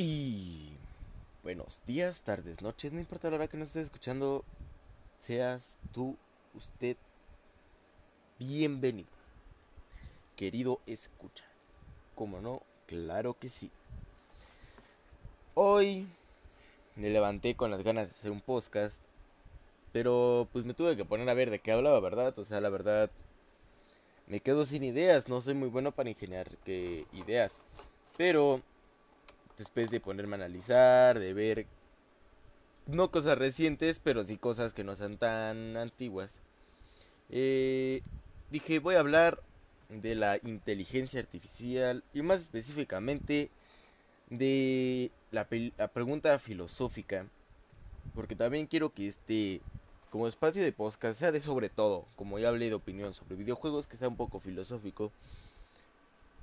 Y buenos días, tardes, noches, no importa la hora que nos estés escuchando, seas tú, usted, bienvenido. Querido escucha. Como no, claro que sí. Hoy me levanté con las ganas de hacer un podcast, pero pues me tuve que poner a ver de qué hablaba, ¿verdad? O sea, la verdad, me quedo sin ideas, no soy muy bueno para ingeniar que ideas, pero después de ponerme a analizar, de ver no cosas recientes, pero sí cosas que no sean tan antiguas. Eh, dije, voy a hablar de la inteligencia artificial y más específicamente de la, la, pregunta filosófica, porque también quiero que este, como espacio de podcast, sea de sobre todo, como ya hablé de opinión sobre videojuegos, que sea un poco filosófico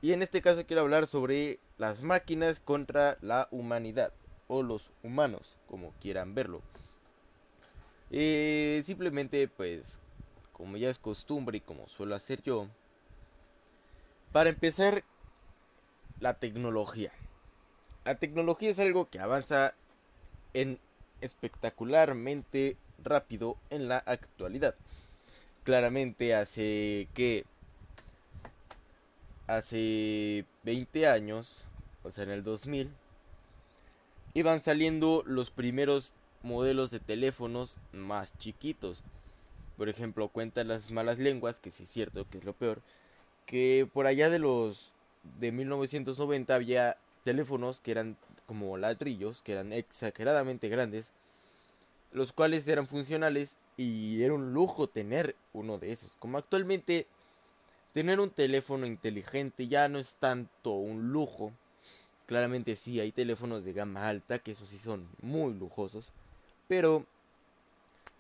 y en este caso quiero hablar sobre las máquinas contra la humanidad, o los humanos, como quieran verlo. Eh, simplemente, pues, como ya es costumbre y como suelo hacer yo, para empezar, la tecnología. La tecnología es algo que avanza en espectacularmente rápido en la actualidad. Claramente hace que hace 20 años, o sea en el 2000, iban saliendo los primeros modelos de teléfonos más chiquitos. Por ejemplo, cuentan las malas lenguas, que sí es cierto, que es lo peor, que por allá de los de 1990 había teléfonos que eran como ladrillos, que eran exageradamente grandes, los cuales eran funcionales y era un lujo tener uno de esos. Como actualmente Tener un teléfono inteligente ya no es tanto un lujo. Claramente sí, hay teléfonos de gama alta, que esos sí son muy lujosos. Pero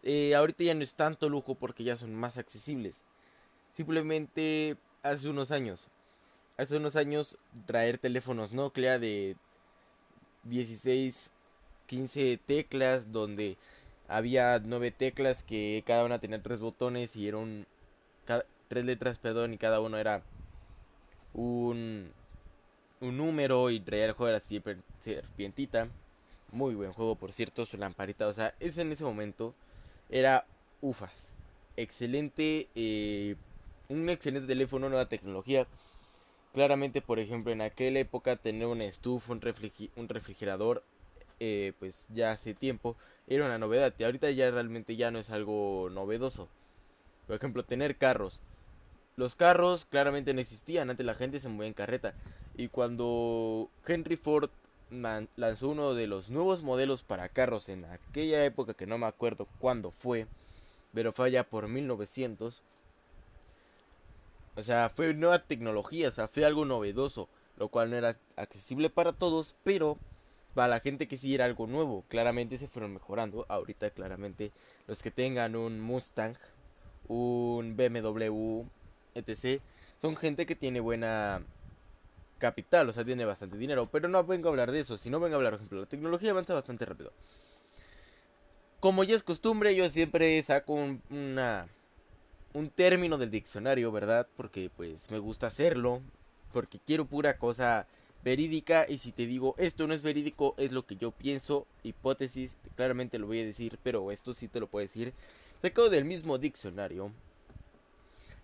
eh, ahorita ya no es tanto lujo porque ya son más accesibles. Simplemente hace unos años. Hace unos años traer teléfonos Nokia de 16, 15 teclas donde había 9 teclas que cada una tenía 3 botones y era un, tres letras, perdón, y cada uno era un, un número y traía el juego de la serpientita. Muy buen juego, por cierto, su lamparita. O sea, ese en ese momento era ufas. Excelente, eh, un excelente teléfono, nueva tecnología. Claramente, por ejemplo, en aquella época tener una estufa, un, un refrigerador, eh, pues ya hace tiempo era una novedad. Y ahorita ya realmente ya no es algo novedoso. Por ejemplo, tener carros. Los carros claramente no existían, antes la gente se movía en carreta. Y cuando Henry Ford lanzó uno de los nuevos modelos para carros en aquella época que no me acuerdo cuándo fue, pero fue allá por 1900. O sea, fue nueva tecnología, o sea, fue algo novedoso, lo cual no era accesible para todos, pero para la gente que sí era algo nuevo, claramente se fueron mejorando. Ahorita claramente los que tengan un Mustang, un BMW, etc. Son gente que tiene buena capital, o sea, tiene bastante dinero. Pero no vengo a hablar de eso, sino vengo a hablar, por ejemplo, la tecnología avanza bastante rápido. Como ya es costumbre, yo siempre saco un, una, un término del diccionario, ¿verdad? Porque pues me gusta hacerlo, porque quiero pura cosa verídica y si te digo esto no es verídico, es lo que yo pienso, hipótesis, claramente lo voy a decir, pero esto sí te lo puedo decir. Sacado del mismo diccionario,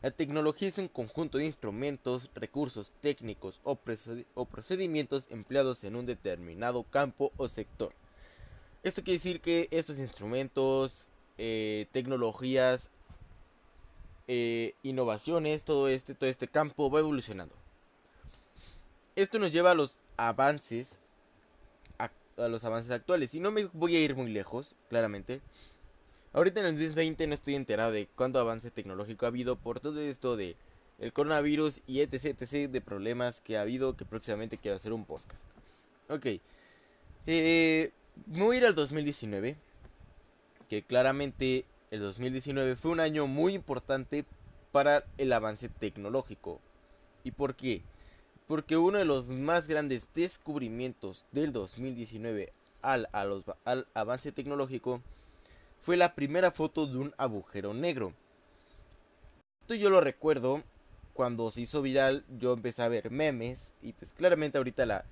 la tecnología es un conjunto de instrumentos, recursos técnicos o, procedimientos empleados en un determinado campo o sector. Esto quiere decir que estos instrumentos, eh, tecnologías, eh, innovaciones, todo este, todo este campo va evolucionando. Esto nos lleva a los avances, a los avances actuales. Y no me voy a ir muy lejos, claramente. Ahorita en el 2020 no estoy enterado de cuánto avance tecnológico ha habido por todo esto de el coronavirus y etc, de problemas que ha habido que próximamente quiero hacer un podcast. Ok. Eh, me voy a ir al 2019. Que claramente el 2019 fue un año muy importante para el avance tecnológico. ¿Y por qué? Porque uno de los más grandes descubrimientos del 2019 al, al avance tecnológico fue la primera foto de un agujero negro. Esto yo lo recuerdo cuando se hizo viral, yo empecé a ver memes y pues claramente ahorita la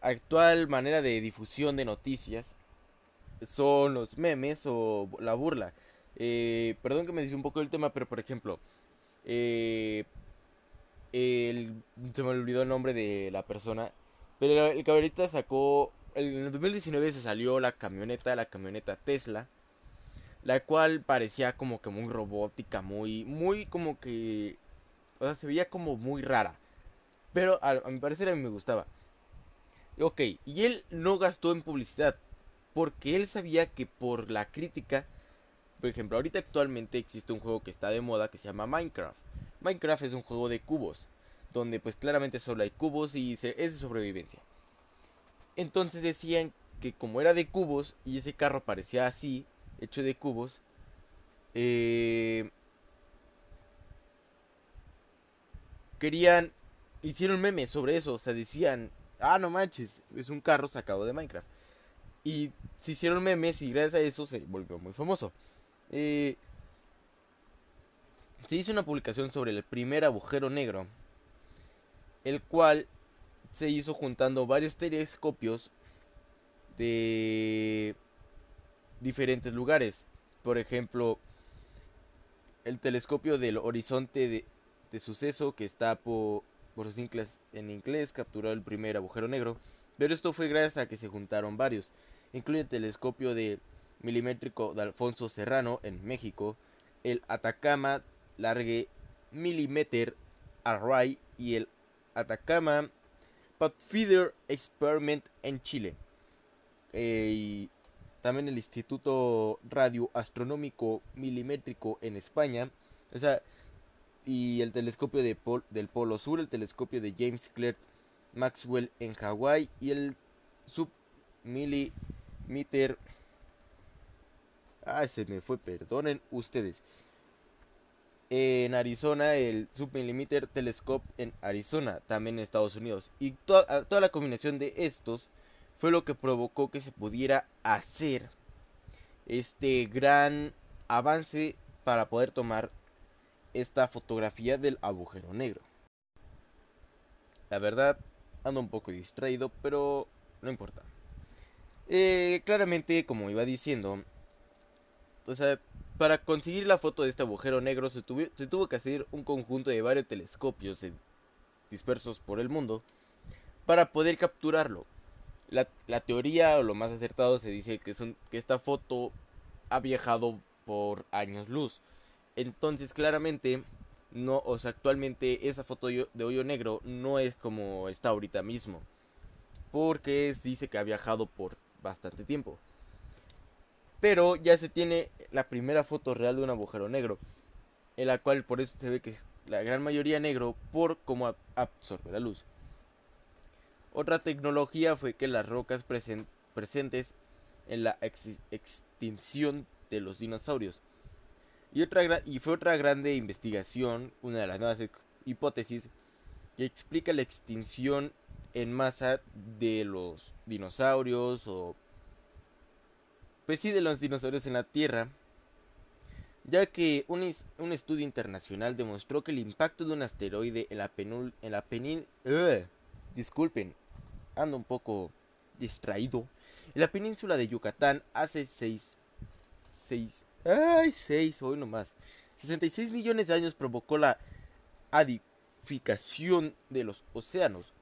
actual manera de difusión de noticias son los memes o la burla. Eh, perdón que me desvíe un poco del tema, pero por ejemplo, eh, se me olvidó el nombre de la persona, pero el, el sacó, en el 2019 se salió la camioneta, la camioneta Tesla, la cual parecía como que muy robótica, muy, muy como que, o sea, se veía como muy rara, pero a, a mi parecer a mí me gustaba. Ok, y él no gastó en publicidad, porque él sabía que por la crítica, por ejemplo, ahorita actualmente existe un juego que está de moda que se llama Minecraft. Minecraft es un juego de cubos, donde pues claramente solo hay cubos y es de sobrevivencia. Entonces decían que como era de cubos y ese carro parecía así, hecho de cubos, eh, querían, hicieron memes sobre eso, o sea, decían, ah, no manches, es un carro sacado de Minecraft. Y se hicieron memes y gracias a eso se volvió muy famoso. Eh, se hizo una publicación sobre el primer agujero negro, el cual se hizo juntando varios telescopios de diferentes lugares. Por ejemplo, el telescopio del horizonte de, suceso que está por, por en inglés capturó el primer agujero negro. Pero esto fue gracias a que se juntaron varios incluye el telescopio de milimétrico de Alfonso Serrano en México, el Atacama Large Millimeter Array y el Atacama Pathfinder Experiment en Chile. Eh, también el Instituto Radioastronómico Milimétrico en España. O sea, y el telescopio de del Polo Sur, el telescopio de James Clerk Maxwell en Hawái y el Submilli Meter. Ah, se me fue, perdonen ustedes. En Arizona, el Submillimeter Telescope en Arizona, también en Estados Unidos. Y toda la combinación de estos fue lo que provocó que se pudiera hacer este gran avance para poder tomar esta fotografía del agujero negro. La verdad, ando un poco distraído, pero no importa. Eh, claramente, como iba diciendo, para conseguir la foto de este agujero negro se, se tuvo que hacer un conjunto de varios telescopios dispersos por el mundo para poder capturarlo. La, teoría o lo más acertado se dice que, esta foto ha viajado por años luz. Entonces claramente no, o sea, actualmente esa foto de hoyo negro no es como está ahorita mismo. Porque dice que ha viajado por bastante tiempo. Pero ya se tiene la primera foto real de un agujero negro, en la cual por eso se ve que la gran mayoría negro por cómo absorbe la luz. Otra tecnología fue que las rocas presentes en la extinción de los dinosaurios. Y, otra, y fue otra grande investigación, una de las nuevas hipótesis, que explica la extinción en masa de los dinosaurios o pues sí de los dinosaurios en la Tierra, ya que un, un estudio internacional demostró que el impacto de un asteroide en la penul en la península disculpen, ando un poco distraído, en la península de Yucatán hace 6 6 ay 6 hoy nomás 66 millones de años provocó la adificación de los océanos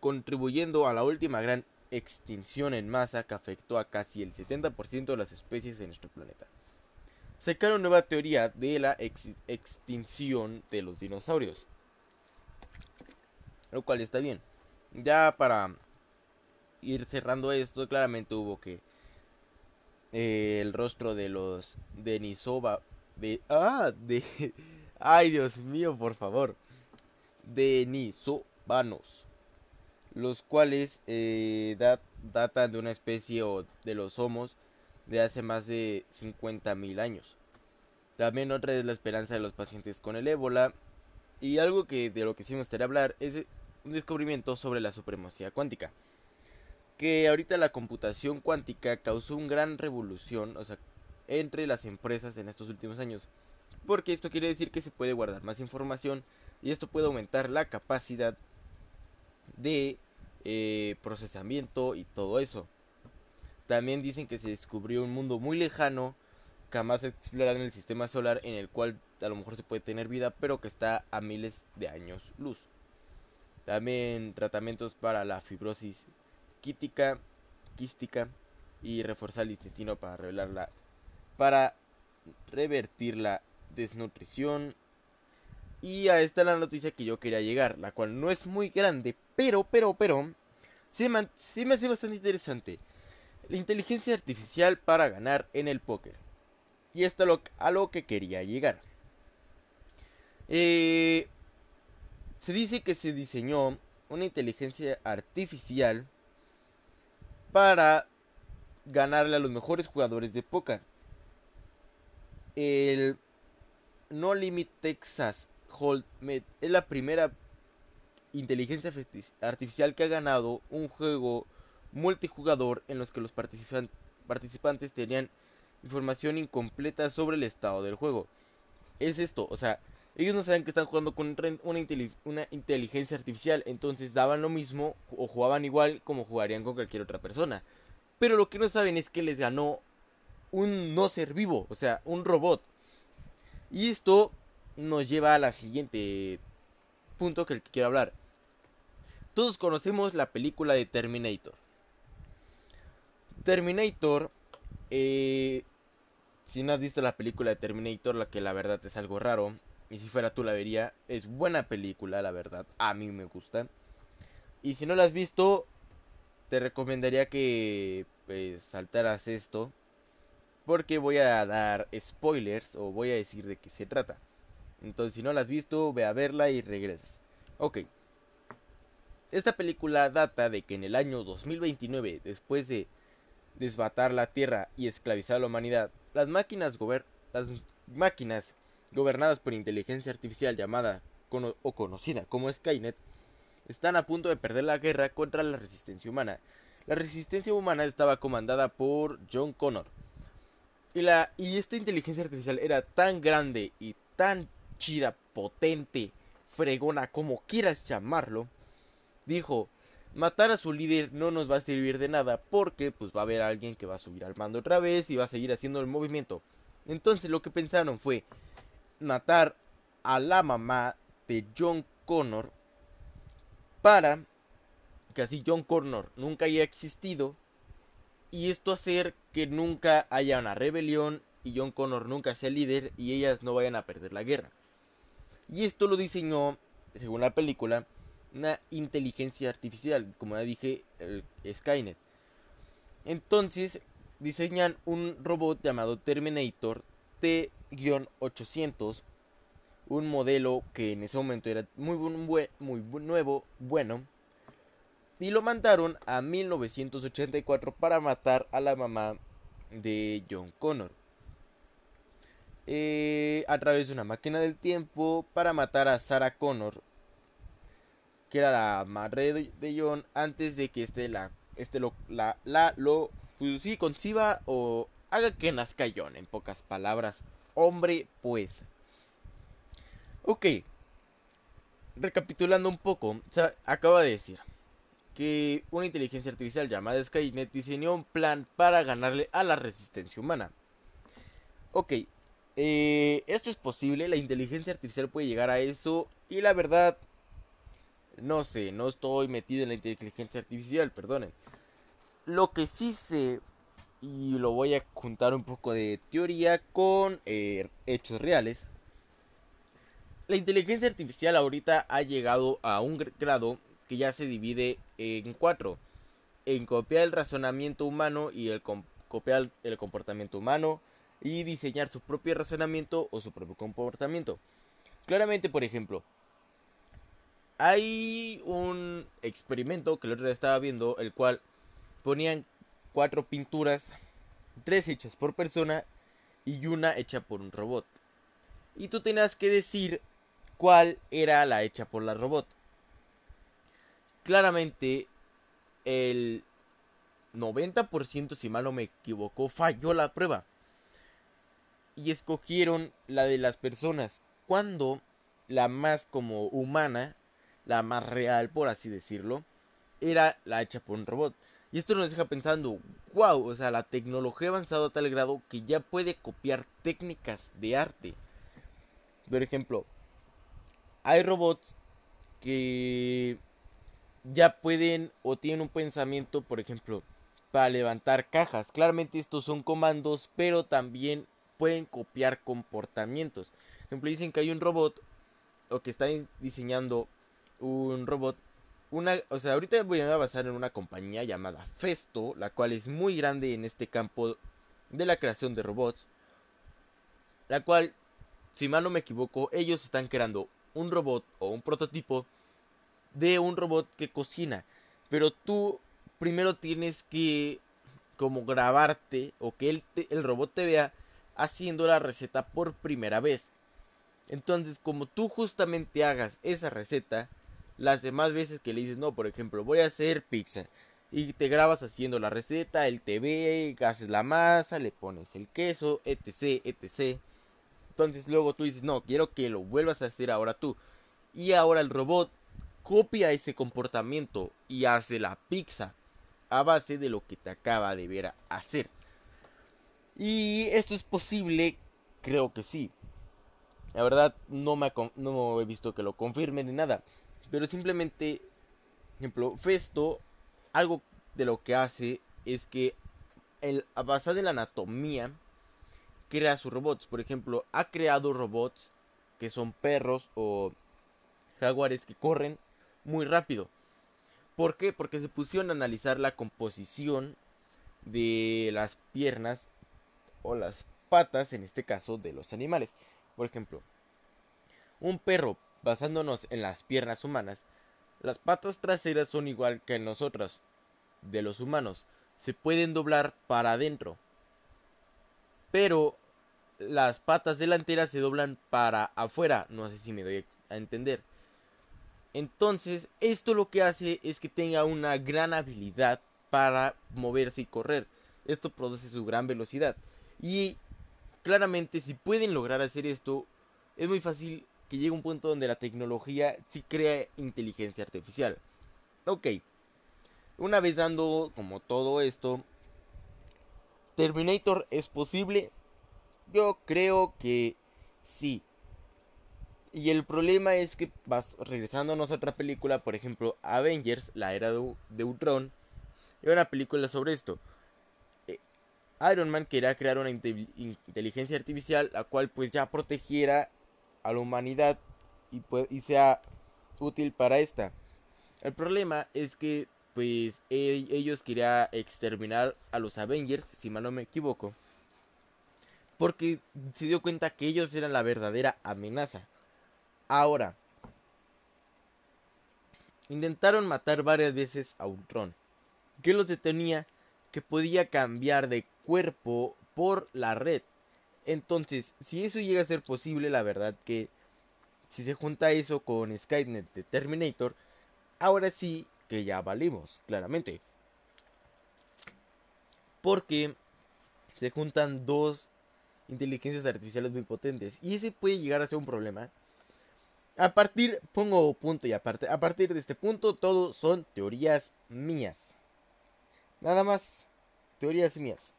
contribuyendo a la última gran extinción en masa que afectó a casi el 70% de las especies de nuestro planeta. Sacaron nueva teoría de la extinción de los dinosaurios. Lo cual está bien. Ya para ir cerrando esto, claramente hubo que eh, el rostro de los Denisova de ah de ay Dios mío, por favor. Denisovanos los cuales eh, datan de una especie o de los homos de hace más de 50.000 años. También otra es la esperanza de los pacientes con el ébola y algo que de lo que sí me gustaría hablar es un descubrimiento sobre la supremacía cuántica. Que ahorita la computación cuántica causó una gran revolución o sea, entre las empresas en estos últimos años. Porque esto quiere decir que se puede guardar más información y esto puede aumentar la capacidad de eh, procesamiento y todo eso. También dicen que se descubrió un mundo muy lejano, jamás explorado en el sistema solar, en el cual a lo mejor se puede tener vida, pero que está a miles de años luz. También tratamientos para la fibrosis quística, quística y reforzar el intestino para revelarla, para revertir la desnutrición. Y a esta la noticia que yo quería llegar, la cual no es muy grande, pero, pero, pero, sí me, me hace bastante interesante. La inteligencia artificial para ganar en el póker. Y esto lo, a lo que quería llegar. Eh, se dice que se diseñó una inteligencia artificial para ganarle a los mejores jugadores de póker. El No Limit Texas Hold'em es la primera inteligencia artificial que ha ganado un juego multijugador en los que los participantes tenían información incompleta sobre el estado del juego. Es esto, o sea, ellos no saben que están jugando con una, inteligencia artificial, entonces daban lo mismo o jugaban igual como jugarían con cualquier otra persona. Pero lo que no saben es que les ganó un no ser vivo, o sea, un robot. Y esto nos lleva a la siguiente punto que, quiero hablar. Todos conocemos la película de Terminator. Terminator, eh, si no has visto la película de Terminator, la que la verdad es algo raro, y si fuera tú la vería, es buena película, la verdad, a mí me gusta. Y si no la has visto, te recomendaría que pues, saltaras esto, porque voy a dar spoilers o voy a decir de qué se trata. Entonces, si no la has visto, ve a verla y regresas. Ok. Esta película data de que en el año 2029, después de desbatar la Tierra y esclavizar a la humanidad, las máquinas, las máquinas gobernadas por inteligencia artificial llamada o conocida como Skynet, están a punto de perder la guerra contra la resistencia humana. La resistencia humana estaba comandada por John Connor. Y, la, y esta inteligencia artificial era tan grande y tan chida, potente, fregona, como quieras llamarlo, dijo, matar a su líder no nos va a servir de nada porque pues va a haber alguien que va a subir al mando otra vez y va a seguir haciendo el movimiento. Entonces lo que pensaron fue matar a la mamá de John Connor para que así John Connor nunca haya existido y esto hacer que nunca haya una rebelión y John Connor nunca sea líder y ellas no vayan a perder la guerra. Y esto lo diseñó, según la película, una inteligencia artificial, como ya dije, el Skynet. Entonces diseñan un robot llamado Terminator T-800, un modelo que en ese momento era muy, muy, nuevo, bueno, y lo mandaron a 1984 para matar a la mamá de John Connor. Eh, a través de una máquina del tiempo para matar a Sarah Connor, que era la madre de, John, antes de que este la, este lo, la, la, lo, conciba o haga que nazca John, en pocas palabras. Hombre, pues. Ok. Recapitulando un poco, acaba de decir que una inteligencia artificial llamada Skynet diseñó un plan para ganarle a la resistencia humana. Ok, eh, esto es posible, la inteligencia artificial puede llegar a eso y la verdad, no sé, no estoy metido en la inteligencia artificial, perdonen. Lo que sí sé, y lo voy a juntar un poco de teoría con eh, hechos reales, la inteligencia artificial ahorita ha llegado a un grado que ya se divide en cuatro. En copiar el razonamiento humano y el copiar el comportamiento humano, y diseñar su propio razonamiento o su propio comportamiento. Claramente, por ejemplo, hay un experimento que el otro día estaba viendo, el cual ponían cuatro pinturas, tres hechas por persona y una hecha por un robot. Y tú tenías que decir cuál era la hecha por la robot. Claramente, el 90%, si mal no me equivoco, falló la prueba y escogieron la de las personas, cuando la más como humana, la más real por así decirlo, era la hecha por un robot. Y esto nos deja pensando, wow, o sea, la tecnología ha avanzado a tal grado que ya puede copiar técnicas de arte. Por ejemplo, hay robots que ya pueden o tienen un pensamiento, por ejemplo, para levantar cajas. Claramente estos son comandos, pero también pueden copiar comportamientos. Por ejemplo, dicen que hay un robot o que están diseñando un robot. Una, o sea, ahorita voy a basar en una compañía llamada Festo, la cual es muy grande en este campo de la creación de robots. La cual, si mal no me equivoco, ellos están creando un robot o un prototipo de un robot que cocina. Pero tú primero tienes que como grabarte o que el, el robot te vea haciendo la receta por primera vez. Entonces, como tú justamente hagas esa receta, las demás veces que le dices, no, por ejemplo, voy a hacer pizza. Y te grabas haciendo la receta, él te ve, haces la masa, le pones el queso, etc, etc. Entonces luego tú dices, no, quiero que lo vuelvas a hacer ahora tú. Y ahora el robot copia ese comportamiento y hace la pizza a base de lo que te acaba de ver hacer. Y esto es posible, creo que sí. La verdad no, me no he visto que lo confirmen ni nada. Pero simplemente, ejemplo, Festo, algo de lo que hace es que el, basado en la anatomía, crea sus robots. Por ejemplo, ha creado robots que son perros o jaguares que corren muy rápido. ¿Por qué? Porque se pusieron a analizar la composición de las piernas o las patas, en este caso, de los animales. Por ejemplo, un perro, basándonos en las piernas humanas, las patas traseras son igual que en nosotras, de los humanos, se pueden doblar para adentro. Pero las patas delanteras se doblan para afuera, no sé si me doy a entender. Entonces, esto lo que hace es que tenga una gran habilidad para moverse y correr. Esto produce su gran velocidad. Y claramente si pueden lograr hacer esto, es muy fácil que llegue un punto donde la tecnología sí crea inteligencia artificial. Ok. Una vez dando como todo esto, Terminator es posible. Yo creo que sí. Y el problema es que vas regresándonos a otra película, por ejemplo, Avengers, la era de, Ultron, era una película sobre esto. Eh, Iron Man quería crear una inteligencia artificial la cual pues ya protegiera a la humanidad y, sea útil para esta. El problema es que pues ellos querían exterminar a los Avengers, si mal no me equivoco. Porque se dio cuenta que ellos eran la verdadera amenaza. Ahora, intentaron matar varias veces a Ultron, que los detenía que podía cambiar de cuerpo por la red. Entonces, si eso llega a ser posible, la verdad que si se junta eso con Skynet de Terminator, ahora sí que ya valimos, claramente. Porque se juntan dos inteligencias artificiales muy potentes. Y ese puede llegar a ser un problema a partir, pongo punto y aparte, a partir de este punto todo son teorías mías. Nada más, teorías mías.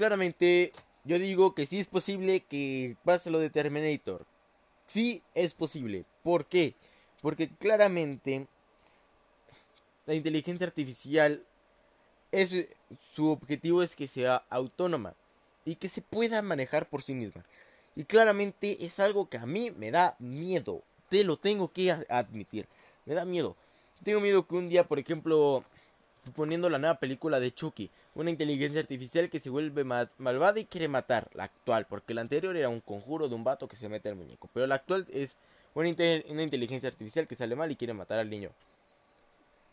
Claramente, yo digo que sí es posible que pase lo de Terminator. Sí es posible. ¿Por qué? Porque claramente la inteligencia artificial es, su objetivo es que sea autónoma y que se pueda manejar por sí misma. Y claramente es algo que a mí me da miedo. Te lo tengo que admitir. Me da miedo. Tengo miedo que un día, por ejemplo, poniendo la nueva película de Chucky, una inteligencia artificial que se vuelve malvada y quiere matar, la actual, porque la anterior era un conjuro de un vato que se mete al muñeco, pero la actual es una, una inteligencia artificial que sale mal y quiere matar al niño.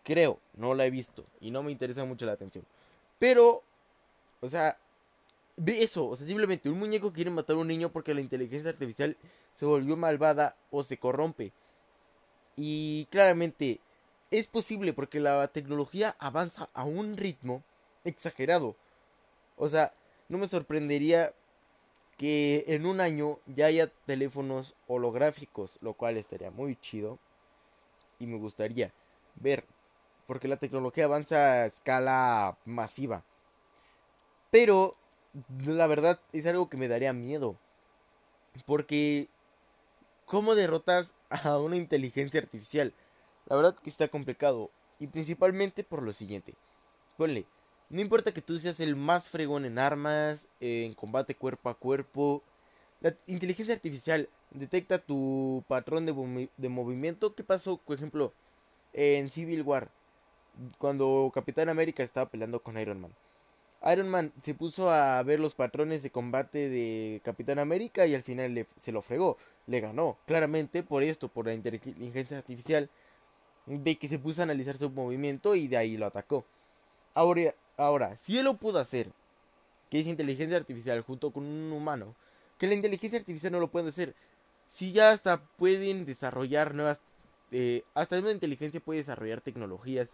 Creo, no la he visto y no me interesa mucho la atención. Pero, o sea, Ve eso, o sea, simplemente un muñeco quiere matar a un niño porque la inteligencia artificial se volvió malvada o se corrompe. Y claramente es posible porque la tecnología avanza a un ritmo exagerado. O sea, no me sorprendería que en un año ya haya teléfonos holográficos, lo cual estaría muy chido y me gustaría. ver, porque la tecnología avanza a escala masiva. Pero la verdad es algo que me daría miedo. Porque ¿cómo derrotas a una inteligencia artificial? La verdad que está complicado. Y principalmente por lo siguiente. Ponle, no importa que tú seas el más fregón en armas, en combate cuerpo a cuerpo. La inteligencia artificial detecta tu patrón de, de movimiento. ¿Qué pasó, por ejemplo, en Civil War? Cuando Capitán América estaba peleando con Iron Man. Iron Man se puso a ver los patrones de combate de Capitán América y al final se lo fregó, le ganó, claramente por esto, por la inteligencia artificial, de que se puso a analizar su movimiento y de ahí lo atacó. Ahora, ahora, si él lo pudo hacer, que es inteligencia artificial junto con un humano, que la inteligencia artificial no lo puede hacer, si ya hasta pueden desarrollar nuevas, eh, hasta una inteligencia puede desarrollar tecnologías,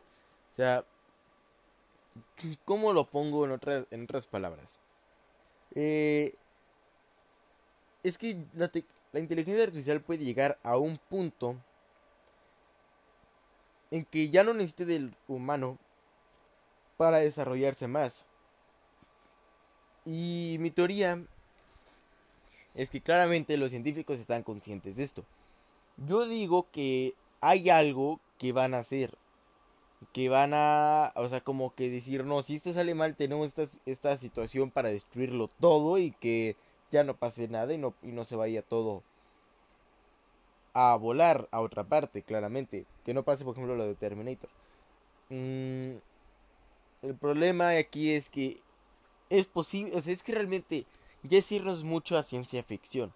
o sea, ¿Cómo lo pongo en otras, en otras palabras? Eh, es que la, la inteligencia artificial puede llegar a un punto en que ya no necesite del humano para desarrollarse más. Y mi teoría es que claramente los científicos están conscientes de esto. Yo digo que hay algo que van a hacer que van a, o sea, como que decir, no, si esto sale mal, tenemos esta, esta situación para destruirlo todo y que ya no pase nada y no, y no se vaya todo a volar a otra parte, claramente. Que no pase, por ejemplo, lo de Terminator. Mm, el problema aquí es que es posible, o sea, es que realmente ya es irnos mucho a ciencia ficción.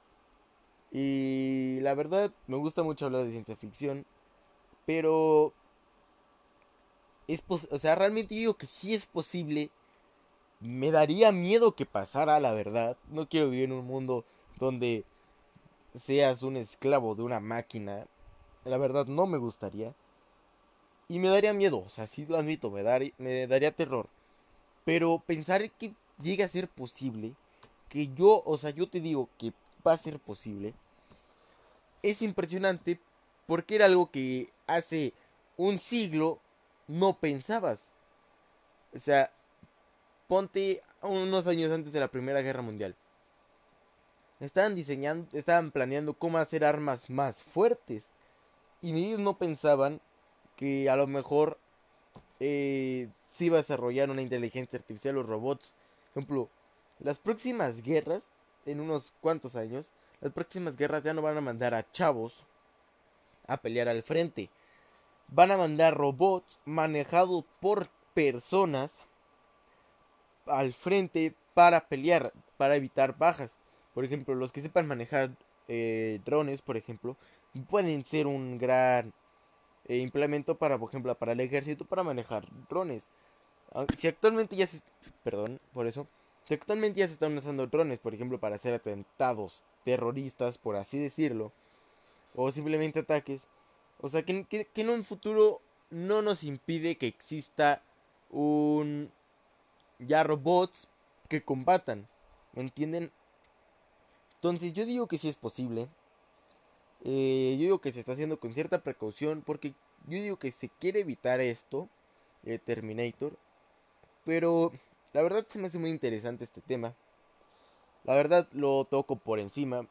Y la verdad, me gusta mucho hablar de ciencia ficción, pero es o sea, realmente digo que sí es posible. Me daría miedo que pasara, la verdad. No quiero vivir en un mundo donde seas un esclavo de una máquina. La verdad no me gustaría. Y me daría miedo, o sea, sí lo admito, me, me daría terror. Pero pensar que llegue a ser posible, que yo, o sea, yo te digo que va a ser posible, es impresionante porque era algo que hace un siglo no pensabas. O sea, ponte unos años antes de la Primera Guerra Mundial. Estaban diseñando, estaban planeando cómo hacer armas más fuertes. Y ellos no pensaban que a lo mejor eh, se iba a desarrollar una inteligencia artificial, los robots. Por ejemplo, las próximas guerras, en unos cuantos años, las próximas guerras ya no van a mandar a chavos a pelear al frente van a mandar robots manejados por personas al frente para pelear, para evitar bajas. Por ejemplo, los que sepan manejar eh, drones, por ejemplo, pueden ser un gran eh, implemento para, por ejemplo, para el ejército para manejar drones. Ah, si actualmente ya se, perdón, por eso, si actualmente ya se están usando drones, por ejemplo, para hacer atentados terroristas, por así decirlo, o simplemente ataques, o sea, que, en un futuro no nos impide que exista un... ya robots que combatan. ¿Me entienden? Entonces yo digo que sí es posible. Eh, yo digo que se está haciendo con cierta precaución porque yo digo que se quiere evitar esto, eh, Terminator. Pero la verdad se me hace muy interesante este tema. La verdad lo toco por encima.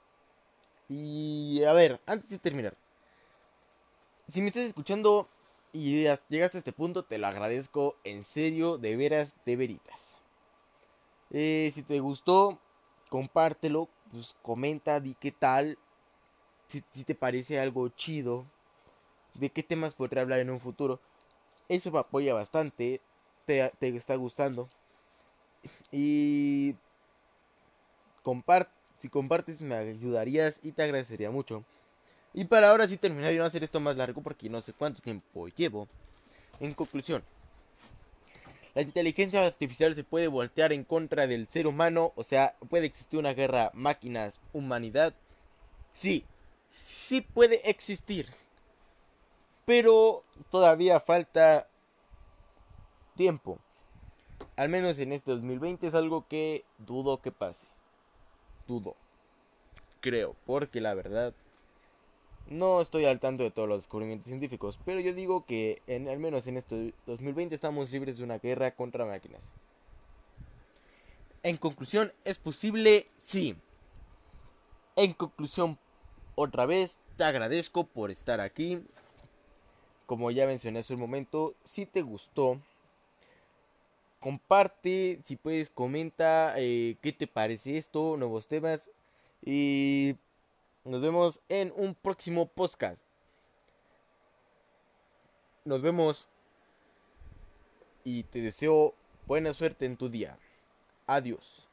Y a ver, antes de terminar, si me estás escuchando y llegaste a este punto, te lo agradezco en serio, de veras, de veritas. Eh, si te gustó, compártelo, pues comenta, di qué tal, si, te parece algo chido, de qué temas podré hablar en un futuro. Eso me apoya bastante, te, te está gustando. Y compart si compartes me ayudarías y te agradecería mucho. Y para ahora sí terminar y no hacer esto más largo porque no sé cuánto tiempo llevo. En conclusión, la inteligencia artificial se puede voltear en contra del ser humano, o sea, puede existir una guerra máquinas-humanidad. Sí, sí puede existir. Pero todavía falta tiempo. Al menos en este 2020 es algo que dudo que pase. Dudo. Creo, porque la verdad No estoy al tanto de todos los descubrimientos científicos, pero yo digo que en, al menos en este 2020 estamos libres de una guerra contra máquinas. En conclusión, ¿es posible? Sí. En conclusión, otra vez, te agradezco por estar aquí. Como ya mencioné hace un momento, si te gustó, comparte, si puedes, comenta eh, qué te parece esto, nuevos temas. Y nos vemos en un próximo podcast. Nos vemos y te deseo buena suerte en tu día. Adiós.